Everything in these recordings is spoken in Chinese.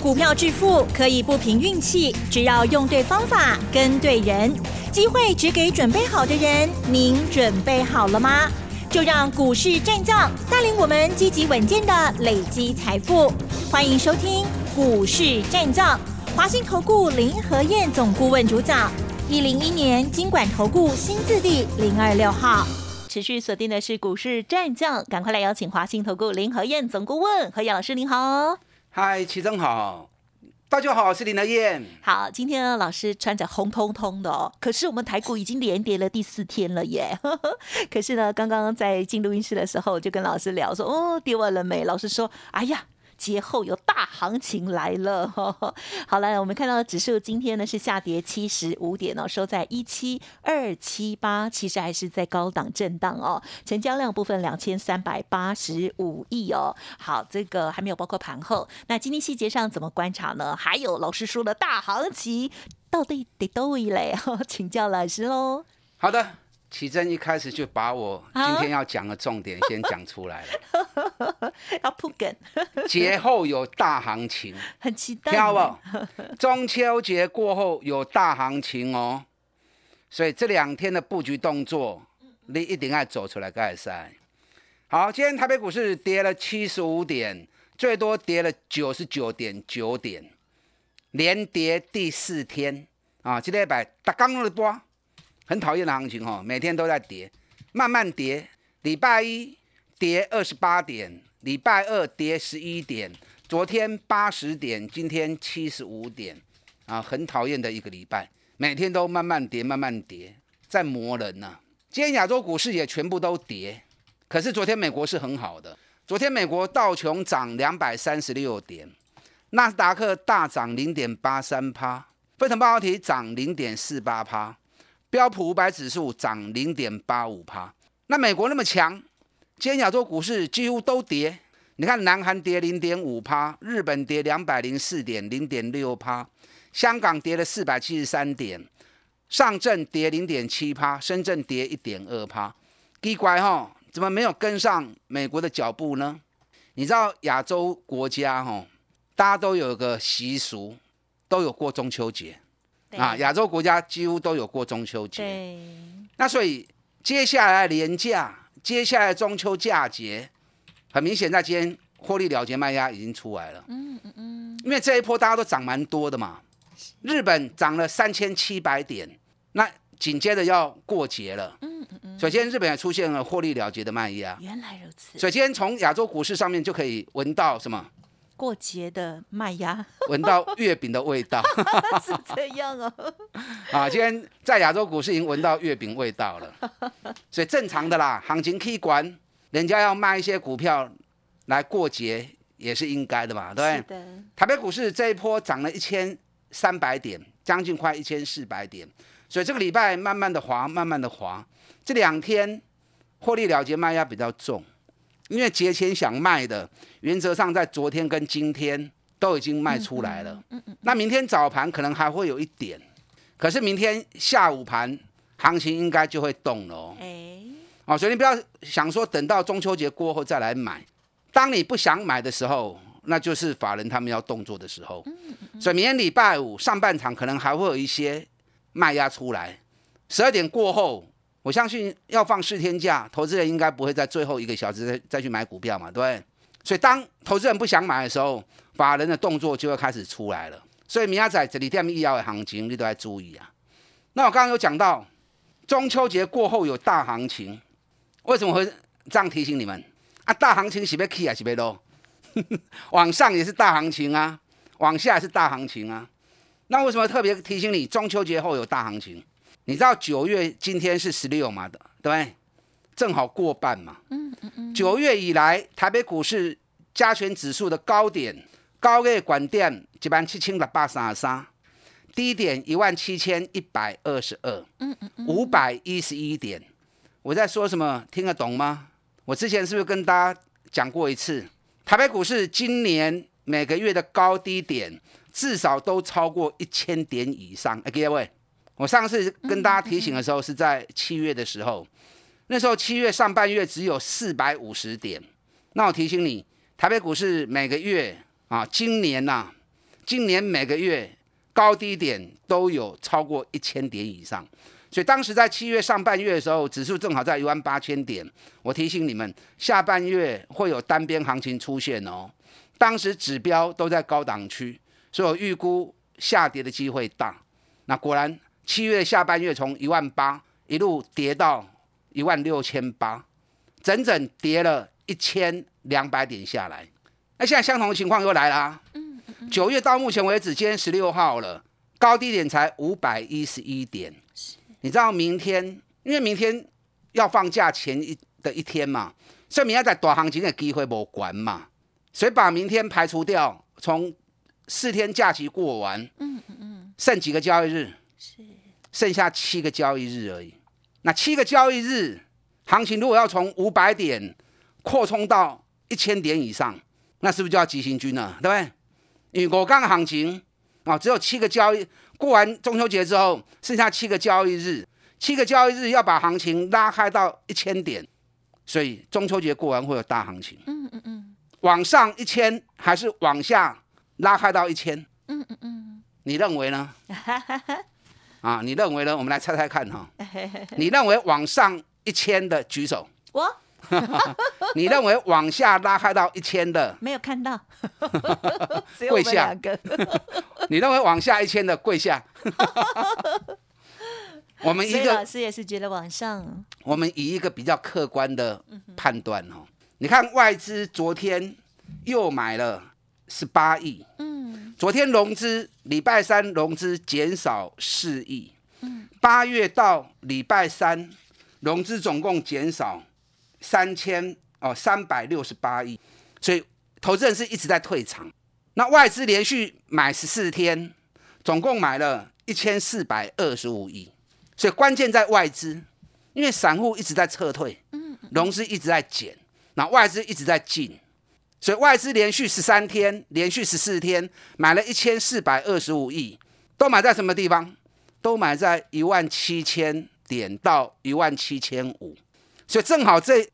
股票致富可以不凭运气，只要用对方法、跟对人，机会只给准备好的人。您准备好了吗？就让股市战将带领我们积极稳健的累积财富。欢迎收听股市战将，华信投顾林和燕总顾问主讲，一零一年经管投顾新字第零二六号。持续锁定的是股市战将，赶快来邀请华信投顾林和燕总顾问何燕老师，您好。嗨，齐正好，大家好，我是林德燕。好，今天呢，老师穿着红彤彤的哦，可是我们台股已经连跌了第四天了耶。可是呢，刚刚在进录音室的时候，就跟老师聊说，哦，跌完了没？老师说，哎呀。节后有大行情来了，好了，我们看到指数今天呢是下跌七十五点哦，收在一七二七八，其实还是在高档震荡哦。成交量部分两千三百八十五亿哦。好，这个还没有包括盘后。那今天细节上怎么观察呢？还有老师说的大行情到底得多一嘞？请教老师喽。好的。奇珍一开始就把我今天要讲的重点 先讲出来了，要铺梗。节后有大行情，很期待。听不？中秋节过后有大行情哦，所以这两天的布局动作，你一定要走出来盖赛。好，今天台北股市跌了七十五点，最多跌了九十九点九点，连跌第四天啊！今天一百打刚了波。很讨厌的行情哈，每天都在跌，慢慢跌。礼拜一跌二十八点，礼拜二跌十一点，昨天八十点，今天七十五点，啊，很讨厌的一个礼拜，每天都慢慢跌，慢慢跌，在磨人呢。今天亚洲股市也全部都跌，可是昨天美国是很好的，昨天美国道琼涨两百三十六点，纳斯达克大涨零点八三趴，费城半导体涨零点四八趴。标普五百指数涨零点八五趴，那美国那么强，今天亚洲股市几乎都跌。你看，南韩跌零点五趴，日本跌两百零四点零点六趴，香港跌了四百七十三点，上证跌零点七趴，深圳跌一点二趴。奇怪哈，怎么没有跟上美国的脚步呢？你知道亚洲国家哈，大家都有个习俗，都有过中秋节。啊，亚洲国家几乎都有过中秋节。对，那所以接下来年假，接下来中秋假节，很明显在今天获利了结卖压已经出来了。嗯嗯嗯。因为这一波大家都涨蛮多的嘛，日本涨了三千七百点，那紧接着要过节了。嗯嗯嗯。首先，日本也出现了获利了结的卖压。原来如此。首先，从亚洲股市上面就可以闻到什么？过节的麦芽，闻到月饼的味道，是这样哦。啊，今天在亚洲股市已经闻到月饼味道了，所以正常的啦，行情可以管，人家要卖一些股票来过节也是应该的嘛，对不对？台北股市这一波涨了一千三百点，将近快一千四百点，所以这个礼拜慢慢的滑，慢慢的滑，这两天获利了结卖压比较重。因为节前想卖的，原则上在昨天跟今天都已经卖出来了。嗯嗯。那明天早盘可能还会有一点，可是明天下午盘行情应该就会动了哦。哎。哦，所以你不要想说等到中秋节过后再来买。当你不想买的时候，那就是法人他们要动作的时候。嗯嗯。所以明天礼拜五上半场可能还会有一些卖压出来。十二点过后。我相信要放四天假，投资人应该不会在最后一个小时再再去买股票嘛，对不对？所以当投资人不想买的时候，法人的动作就会开始出来了。所以明仔载这里店医药的行情，你都要注意啊。那我刚刚有讲到中秋节过后有大行情，为什么会这样提醒你们啊？大行情是要起啊是要落？往上也是大行情啊，往下也是大行情啊。那为什么特别提醒你中秋节后有大行情？你知道九月今天是十六嘛的，对不对？正好过半嘛。嗯嗯嗯。九月以来，台北股市加权指数的高点，高月管店一万七千六百三十三，低点一万七千一百二十二。嗯嗯。五百一十一点。我在说什么？听得懂吗？我之前是不是跟大家讲过一次？台北股市今年每个月的高低点至少都超过一千点以上。哎，各位。我上次跟大家提醒的时候是在七月的时候，那时候七月上半月只有四百五十点。那我提醒你，台北股市每个月啊，今年呐，今年每个月高低点都有超过一千点以上，所以当时在七月上半月的时候，指数正好在一万八千点。我提醒你们，下半月会有单边行情出现哦。当时指标都在高档区，所以我预估下跌的机会大。那果然，七月下半月从一万八一路跌到一万六千八，整整跌了一千两百点下来。那现在相同的情况又来了。九月到目前为止，今天十六号了，高低点才五百一十一点。你知道明天，因为明天要放假前一的一天嘛，所以明天在大行情的机会无关嘛。所以把明天排除掉，从四天假期过完，嗯嗯嗯，剩几个交易日？是剩下七个交易日而已。那七个交易日，行情如果要从五百点扩充到一千点以上，那是不是就要急行军了？对不对？因为我刚行情啊，只有七个交易，过完中秋节之后，剩下七个交易日，七个交易日要把行情拉开到一千点，所以中秋节过完会有大行情。嗯嗯嗯。往上一千还是往下拉开到一千？嗯嗯嗯，你认为呢？啊，你认为呢？我们来猜猜看哈。你认为往上一千的举手。我。你认为往下拉开到一千的？没有看到。跪下。你认为往下一千的跪下？我们一个老师也是觉得往上。我们以一个比较客观的判断哦。你看外资昨天又买了十八亿，嗯，昨天融资礼拜三融资减少四亿，八月到礼拜三融资总共减少三千哦三百六十八亿，所以投资人是一直在退场。那外资连续买十四天，总共买了一千四百二十五亿，所以关键在外资，因为散户一直在撤退，嗯，融资一直在减。那外资一直在进，所以外资连续十三天，连续十四天买了一千四百二十五亿，都买在什么地方？都买在一万七千点到一万七千五，所以正好这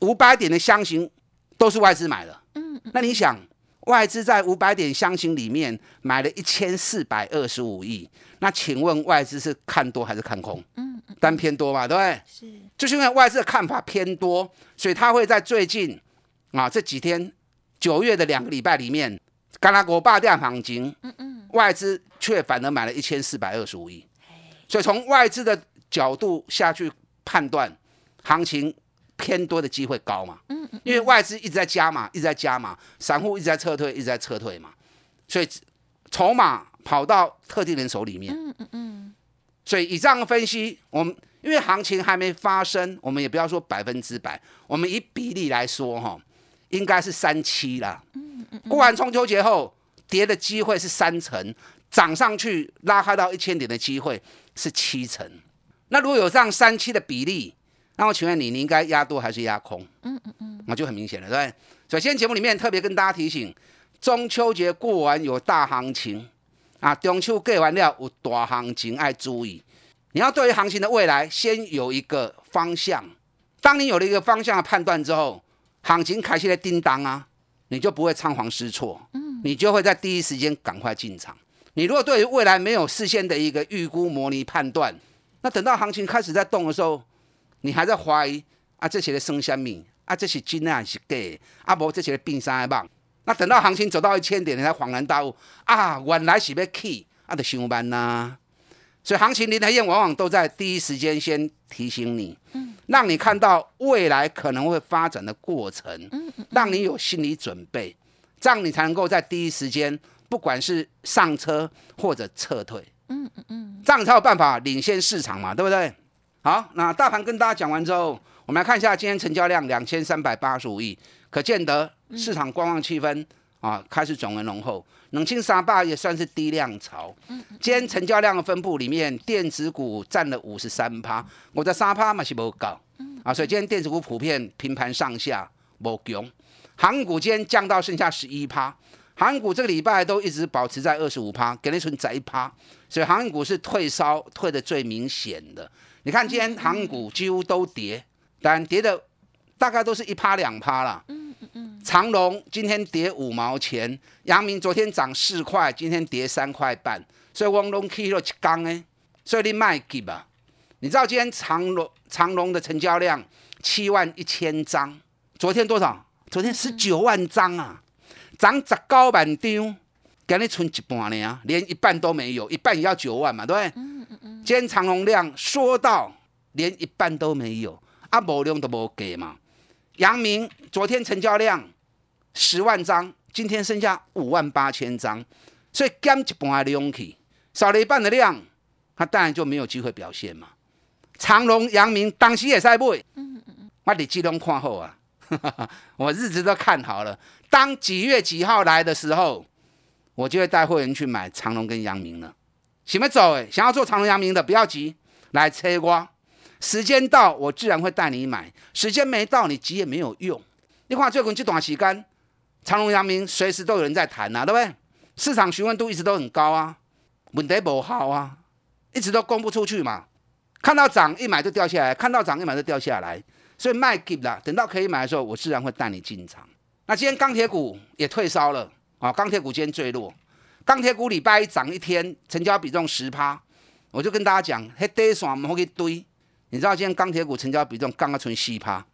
五百点的箱型都是外资买的。嗯，那你想，外资在五百点箱型里面买了一千四百二十五亿，那请问外资是看多还是看空？嗯，单偏多嘛，对不对？是。就是因为外资的看法偏多，所以他会在最近啊这几天九月的两个礼拜里面，刚拉国霸掉行情，嗯嗯，外资却反而买了一千四百二十五亿，所以从外资的角度下去判断，行情偏多的机会高嘛，嗯嗯，因为外资一直在加嘛，一直在加嘛，散户一直在撤退，一直在撤退嘛，所以筹码跑到特定人手里面，嗯嗯嗯，所以以这样分析，我们。因为行情还没发生，我们也不要说百分之百，我们以比例来说，哈，应该是三七啦。嗯嗯过完中秋节后，跌的机会是三成，涨上去拉开到一千点的机会是七成。那如果有这样三七的比例，那我请问你，你应该压多还是压空？嗯嗯嗯，那就很明显了，对不对？所以今天节目里面特别跟大家提醒，中秋节过完有大行情啊，中秋过完了有大行情，爱注意。你要对于行情的未来先有一个方向，当你有了一个方向的判断之后，行情开始的叮当啊，你就不会仓皇失措，嗯，你就会在第一时间赶快进场。你如果对于未来没有事先的一个预估、模拟、判断，那等到行情开始在动的时候，你还在怀疑啊，这些的生虾米啊，这是金啊是假，啊不这些的冰山棒，那等到行情走到一千点，你才恍然大悟啊，原来是要起，啊，得上班呐。所以行情林台燕往往都在第一时间先提醒你，嗯，让你看到未来可能会发展的过程，让你有心理准备，这样你才能够在第一时间，不管是上车或者撤退，嗯嗯嗯，这样才有办法领先市场嘛，对不对？好，那大盘跟大家讲完之后，我们来看一下今天成交量两千三百八十五亿，可见得市场观望气氛啊开始转为浓厚。冷清沙坝也算是低量潮。嗯，今天成交量的分布里面，电子股占了五十三趴，我的沙趴嘛是不高。嗯，啊，所以今天电子股普遍平盘上下，不强。航股今天降到剩下十一趴，航股这个礼拜都一直保持在二十五趴，给你存在一趴，所以航股是退烧退的最明显的。你看今天航股几乎都跌，但跌的大概都是一趴两趴啦。嗯。长隆今天跌五毛钱，阳明昨天涨四块，今天跌三块半，所以汪龙 K 了一缸哎，所以你卖给吧。你知道今天长隆长隆的成交量七万一千张，昨天多少？昨天十九万张啊，涨十九万张，给你存一半呢，连一半都没有，一半也要九万嘛，对不对？今天长隆量说到连一半都没有，啊，无量都无给嘛。阳明昨天成交量十万张，今天剩下五万八千张，所以减一半的量去，少了一半的量，它当然就没有机会表现嘛。长隆、阳明当时也在买，我日子拢看好啊，我日子都看好了。当几月几号来的时候，我就会带会员去买长隆跟阳明了。想要走，想要做长隆、阳明的，不要急，来催我。时间到，我自然会带你买；时间没到，你急也没有用。你看最近这段时间，长隆、阳明随时都有人在谈啊，对不对？市场询问度一直都很高啊，问题不好啊，一直都供不出去嘛。看到涨一买就掉下来，看到涨一买就掉下来，所以卖给了。等到可以买的时候，我自然会带你进场。那今天钢铁股也退烧了啊，钢铁股今天最弱。钢铁股礼拜一涨一天，成交比重十趴，我就跟大家讲，迄底线唔好去堆。你知道今天钢铁股成交比重刚刚存四趴，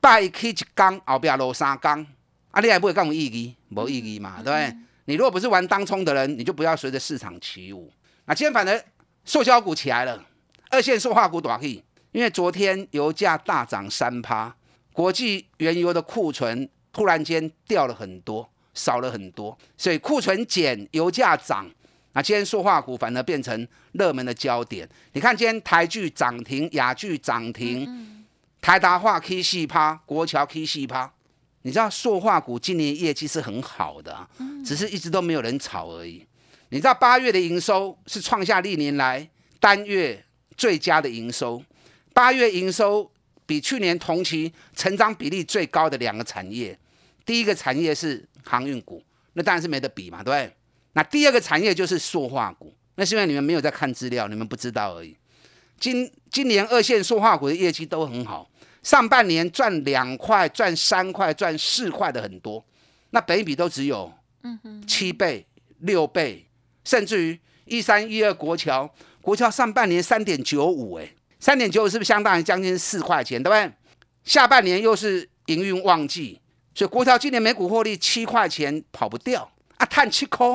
拜起一缸后边落三缸，啊，你还不会更有意义？无意义嘛，对不对？你如果不是玩当冲的人，你就不要随着市场起舞。那今天反而塑胶股起来了。二线塑化股短气，因为昨天油价大涨三趴，国际原油的库存突然间掉了很多，少了很多，所以库存减，油价涨，那今天塑化股反而变成热门的焦点。你看今天台剧涨停，雅剧涨停，台达化 K 四趴，国桥 K 四趴。你知道塑化股今年业绩是很好的，只是一直都没有人炒而已。你知道八月的营收是创下历年来单月。最佳的营收，八月营收比去年同期成长比例最高的两个产业，第一个产业是航运股，那当然是没得比嘛，对不对？那第二个产业就是塑化股，那是因为你们没有在看资料，你们不知道而已。今今年二线塑化股的业绩都很好，上半年赚两块、赚三块、赚四块的很多，那本比都只有七倍、六倍，甚至于一三一二国桥。国桥上半年三点九五，哎，三点九五是不是相当于将近四块钱，对不对？下半年又是营运旺季，所以国桥今年每股获利七块钱跑不掉啊，叹七块，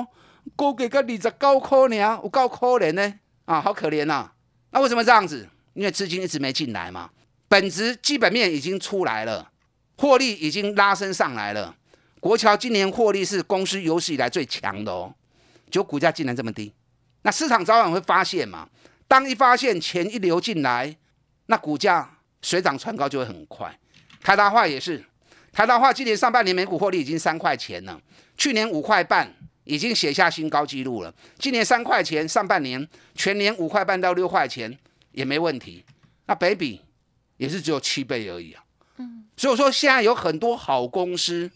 高给个二十九块呢，我够可怜呢，啊，好可怜呐！那为什么这样子？因为资金一直没进来嘛，本质基本面已经出来了，获利已经拉升上来了。国桥今年获利是公司有史以来最强的哦，就股价竟然这么低。那市场早晚会发现嘛？当一发现钱一流进来，那股价水涨船高就会很快。台达化也是，台达化今年上半年每股获利已经三块钱了，去年五块半已经写下新高纪录了。今年三块钱，上半年全年五块半到六块钱也没问题。那北比也是只有七倍而已啊。嗯，所以说现在有很多好公司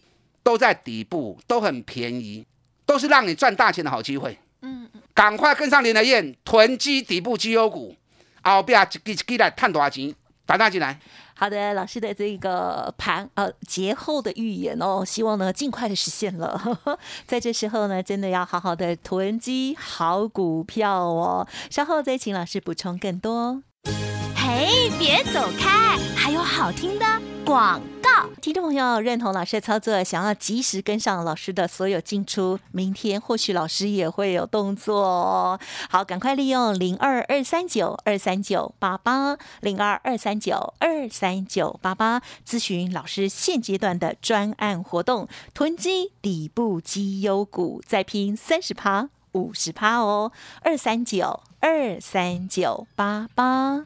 都在底部，都很便宜，都是让你赚大钱的好机会。嗯。赶快跟上林德燕囤积底部绩优股，后边一支一支来赚多少钱？打大进来。好的，老师的这个盘呃节后的预言哦，希望呢尽快的实现了。在这时候呢，真的要好好的囤积好股票哦。稍后再请老师补充更多。嘿，别走开，还有好听的广告。听众朋友，认同老师的操作，想要及时跟上老师的所有进出，明天或许老师也会有动作哦。好，赶快利用零二二三九二三九八八零二二三九二三九八八咨询老师现阶段的专案活动，囤积底部绩优股，再拼三十趴、五十趴哦。二三九二三九八八。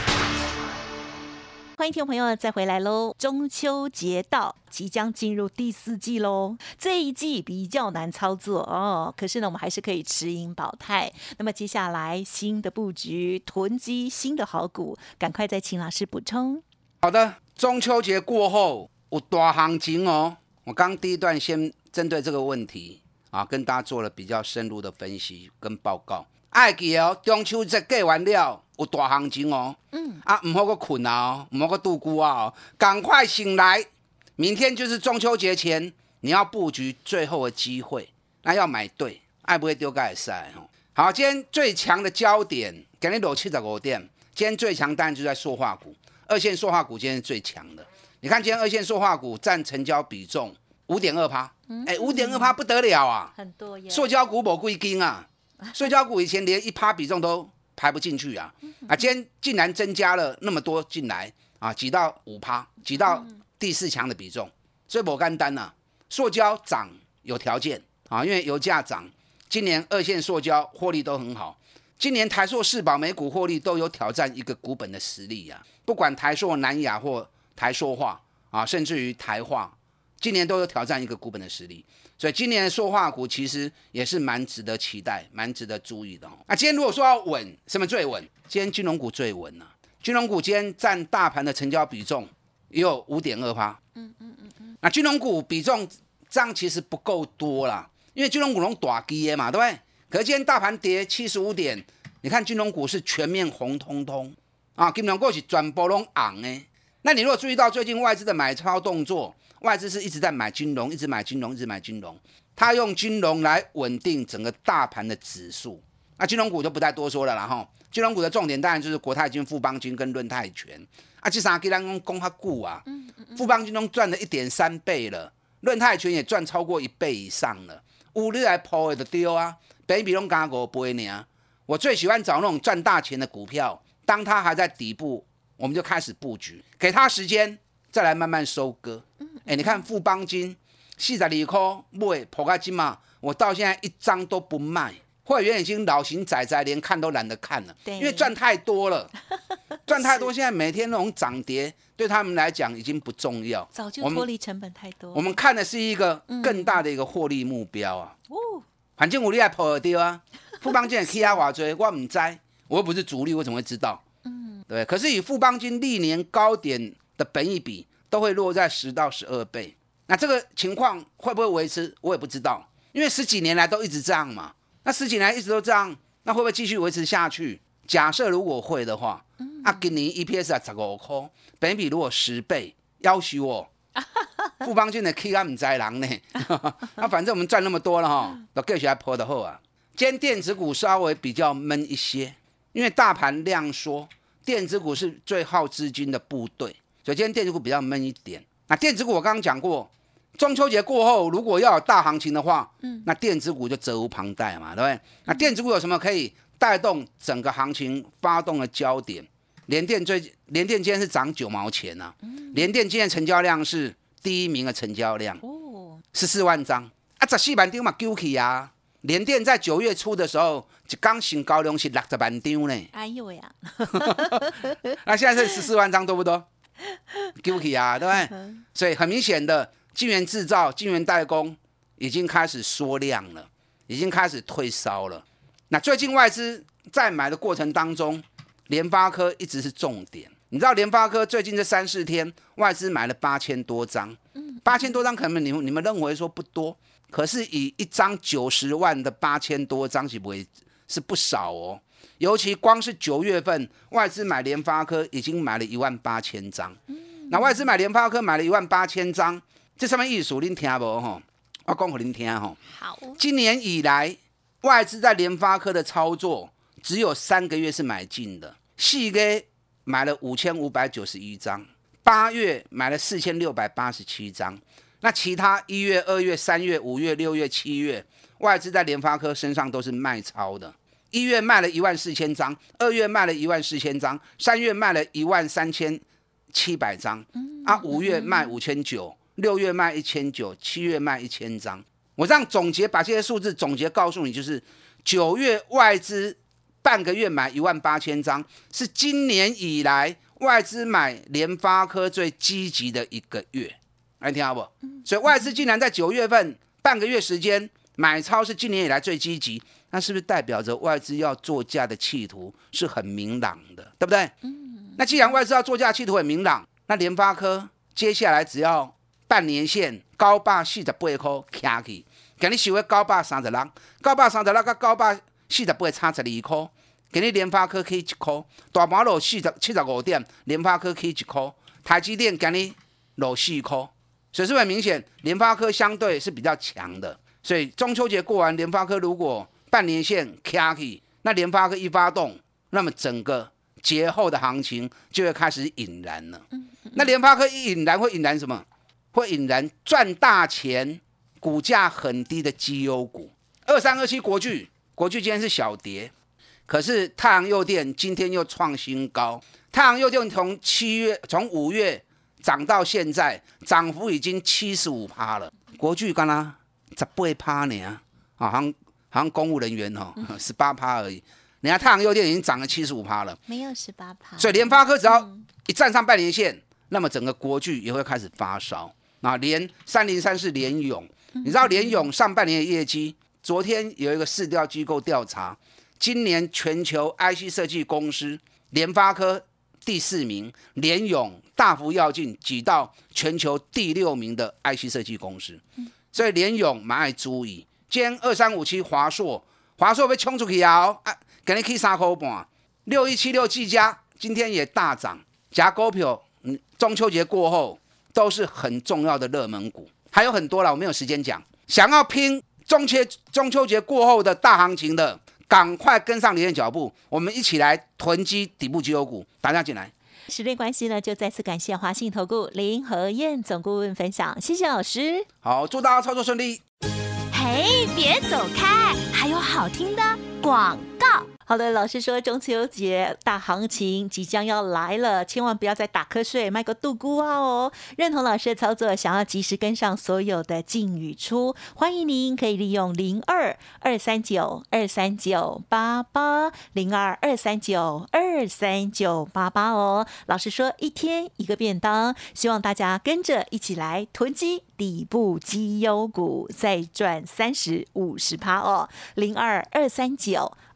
欢迎听众朋友再回来喽！中秋节到，即将进入第四季喽。这一季比较难操作哦，可是呢，我们还是可以持盈保泰。那么接下来新的布局，囤积新的好股，赶快再请老师补充。好的，中秋节过后有大行情哦。我刚第一段先针对这个问题啊，跟大家做了比较深入的分析跟报告。爱记哦，中秋节过完了。有大行情哦，嗯啊，唔好个困啊，唔好个度孤啊，赶快醒来！明天就是中秋节前，你要布局最后的机会，那要买对，爱不会丢盖赛哦。好，今天最强的焦点，给你六七十五点。今天最强当然就在塑化股，二线塑化股今天是最强的。你看今天二线塑化股占成交比重五点二趴，哎，五点二趴不得了啊，很多耶。塑胶股冇贵金啊，塑胶股以前连一趴比重都。排不进去啊！啊，今天竟然增加了那么多进来啊，挤到五趴，挤到第四强的比重，所以不干单呐。塑胶涨有条件啊，因为油价涨，今年二线塑胶获利都很好。今年台塑、四宝每股获利都有挑战一个股本的实力呀。不管台塑、南亚或台塑化啊，甚至于台化，今年都有挑战一个股本的实力。所以今年的塑化股其实也是蛮值得期待、蛮值得注意的哦。那今天如果说要稳，什么最稳？今天金融股最稳了。金融股今天占大盘的成交比重也有五点二趴。嗯嗯嗯嗯。那金融股比重这样其实不够多啦，因为金融股拢大跌嘛，对不对？可是今天大盘跌七十五点，你看金融股是全面红彤彤啊，金融股是全部拢昂诶。那你如果注意到最近外资的买超动作？外资是一直在买金融，一直买金融，一直买金融。他用金融来稳定整个大盘的指数。那金融股就不再多说了，然后金融股的重点当然就是国泰金、富邦金跟润泰全。啊，这三给咱讲讲较久啊。富邦金中赚了一点三倍了，润泰全也赚超过一倍以上了。五日来抛的丢啊，北比拢加五倍呢。我最喜欢找那种赚大钱的股票，当它还在底部，我们就开始布局，给它时间。再来慢慢收割。哎，你看富邦金、四十二块买破开金嘛，我到现在一张都不卖。会员已经老型仔仔，连看都懒得看了，因为赚太多了，赚太多。现在每天那种涨跌对他们来讲已经不重要，早就脱离成本太多。我们看的是一个更大的一个获利目标啊。哦，反正我厉害破掉啊，富邦金 K 啊瓦追，我唔知，我又不是主力，我怎么会知道？嗯，对。可是以富邦金历年高点。的本益比都会落在十到十二倍，那这个情况会不会维持？我也不知道，因为十几年来都一直这样嘛。那十几年一直都这样，那会不会继续维持下去？假设如果会的话，啊，给你 EPS 啊十五块，本益比如果十倍，要许我 富邦俊的 K 啊唔在人呢。那 反正我们赚那么多了哈，都继续来破的后啊。今天电子股稍微比较闷一些，因为大盘量缩，电子股是最耗资金的部队。所以今天电子股比较闷一点。那电子股我刚刚讲过，中秋节过后如果要有大行情的话，嗯，那电子股就责无旁贷嘛，对不对？那电子股有什么可以带动整个行情发动的焦点？联电最联电今天是涨九毛钱呐，联电今天成交量是第一名的成交量，哦，十四万张啊，十四万张嘛丢起啊。联电在九月初的时候，一刚新高量是六十万张呢。哎呦呀！那 现在是十四万张，多不多？对不对？所以很明显的，晶圆制造、晶圆代工已经开始缩量了，已经开始退烧了。那最近外资在买的过程当中，联发科一直是重点。你知道联发科最近这三四天外资买了八千多张，八千多张可能你们你们认为说不多，可是以一张九十万的八千多张是不会是不少哦。尤其光是九月份，外资买联发科已经买了一万八千张。那外资买联发科买了一万八千张，这上面意思您听不哈？我讲给您听哈。好。今年以来，外资在联发科的操作只有三个月是买进的，四月买了五千五百九十一张，八月买了四千六百八十七张，那其他一月、二月、三月、五月、六月、七月，外资在联发科身上都是卖超的。一月卖了一万四千张，二月卖了一万四千张，三月卖了一万三千七百张，啊，五月卖五千九，六月卖一千九，七月卖一千张。我这样总结，把这些数字总结告诉你，就是九月外资半个月买一万八千张，是今年以来外资买联发科最积极的一个月，来听好不？所以外资竟然在九月份半个月时间买超是今年以来最积极。那是不是代表着外资要作价的企图是很明朗的，对不对？嗯。那既然外资要作价企图很明朗，那联发科接下来只要半年线高霸四十八块卡起，给你收个高霸三十六，高霸三十六跟高霸四十八差十二块，给你联发科可以一块，大盘落四十七十五点，联发科可以一块，台积电给你落四块，所以是很明显，联发科相对是比较强的。所以中秋节过完，联发科如果半年线卡起，那联发科一发动，那么整个节后的行情就会开始引燃了。那联发科一引燃，会引燃什么？会引燃赚大钱、股价很低的绩优股。二三二七国巨，国巨今天是小跌，可是太阳诱电今天又创新高。太阳诱电从七月、从五月涨到现在，涨幅已经七十五趴了。国巨刚刚十八趴呢，啊，好像。好像公务人员哦，十八趴而已。你看太阳优电已经涨了七十五趴了，没有十八趴。所以联发科只要一站上半年线，那么整个国巨也会开始发烧。那连三零三是联勇，你知道联勇上半年的业绩，昨天有一个市调机构调查，今年全球 IC 设计公司，联发科第四名，联勇大幅跃进，挤到全球第六名的 IC 设计公司。所以联勇蛮爱注意。兼二三五七华硕，华硕被冲出去啊！啊，给你 K 三块半，六一七六技嘉今天也大涨，夹股票，嗯，中秋节过后都是很重要的热门股，还有很多了，我没有时间讲。想要拼中秋中秋节过后的大行情的，赶快跟上李燕脚步，我们一起来囤积底部绩优股，大家进来。时间关系呢，就再次感谢华信投顾林和燕总顾问分享，谢谢老师。好，祝大家操作顺利。嘿，别走开！还有好听的广告。好的，老师说中秋节大行情即将要来了，千万不要再打瞌睡，卖个杜姑啊哦！认同老师的操作，想要及时跟上所有的进与出，欢迎您可以利用零二二三九二三九八八零二二三九二三九八八哦。老师说一天一个便当，希望大家跟着一起来囤积底部绩优股，再赚三十五十趴哦。零二二三九。